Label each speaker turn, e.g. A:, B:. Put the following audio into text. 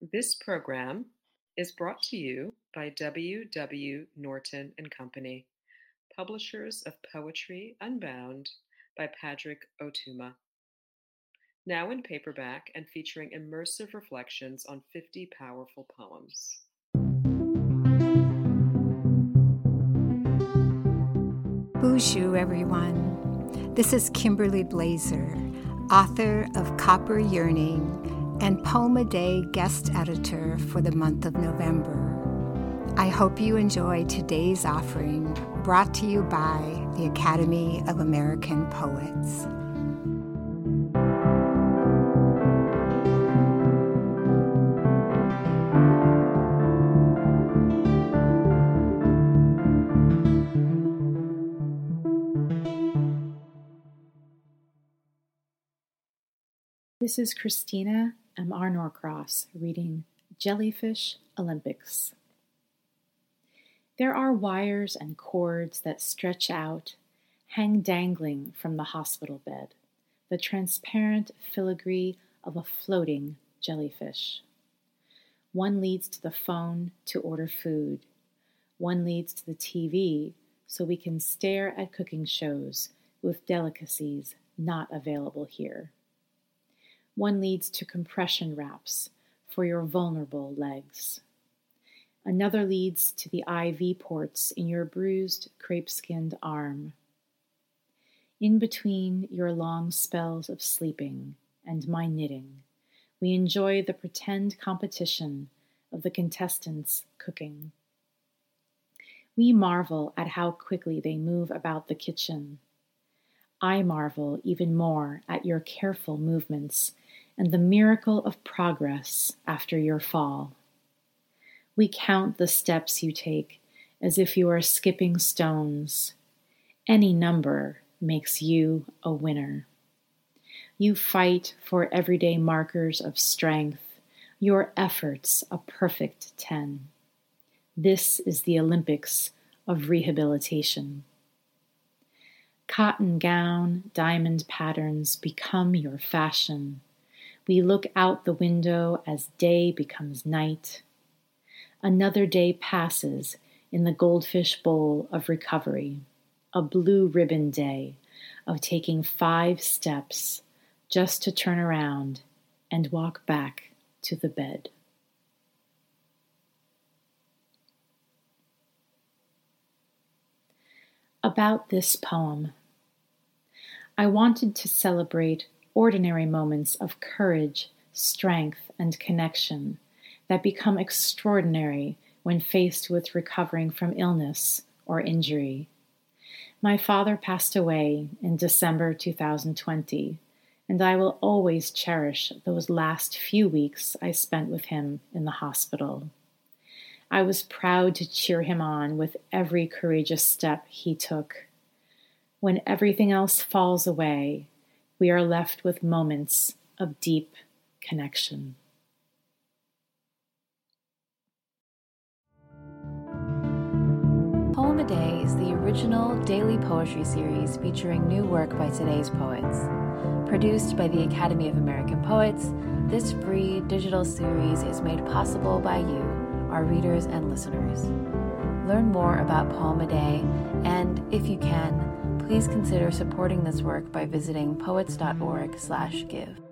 A: This program is brought to you by W. W. Norton and Company, publishers of Poetry Unbound by Padraig Ó Tuama. Now in paperback and featuring immersive reflections on 50 powerful poems.
B: Bonjour, everyone. This is Kimberly Blaeser, author of Copper Yearning and Poem a Day guest editor for the month of November. I hope you enjoy today's offering brought to you by the Academy of American Poets.
C: This is Christina M. R. Norcross reading Jellyfish Olympics. There are wires and cords that stretch out, hang dangling from the hospital bed, the transparent filigree of a floating jellyfish. One leads to the phone to order food. One leads to the TV so we can stare at cooking shows with delicacies not available here. One leads to compression wraps for your vulnerable legs. Another leads to the IV ports in your bruised, crepe skinned arm. In between your long spells of sleeping and my knitting, we enjoy the pretend competition of the contestants cooking. We marvel at how quickly they move about the kitchen. I marvel even more at your careful movements and the miracle of progress after your fall. We count the steps you take as if you are skipping stones. Any number makes you a winner. You fight for everyday markers of strength, your efforts a perfect 10. This is the Olympics of rehabilitation. Cotton gown, diamond patterns become your fashion. We look out the window as day becomes night. Another day passes in the goldfish bowl of recovery, a blue ribbon day of taking five steps just to turn around and walk back to the bed. About this poem, I wanted to celebrate ordinary moments of courage, strength, and connection that become extraordinary when faced with recovering from illness or injury. My father passed away in December 2020, and I will always cherish those last few weeks I spent with him in the hospital. I was proud to cheer him on with every courageous step he took. When everything else falls away, we are left with moments of deep connection.
D: Poem a Day is the original daily poetry series featuring new work by today's poets. Produced by the Academy of American Poets, this free digital series is made possible by you, our readers and listeners. Learn more about Poem a Day and, if you can, please consider supporting this work by visiting poets.org/give.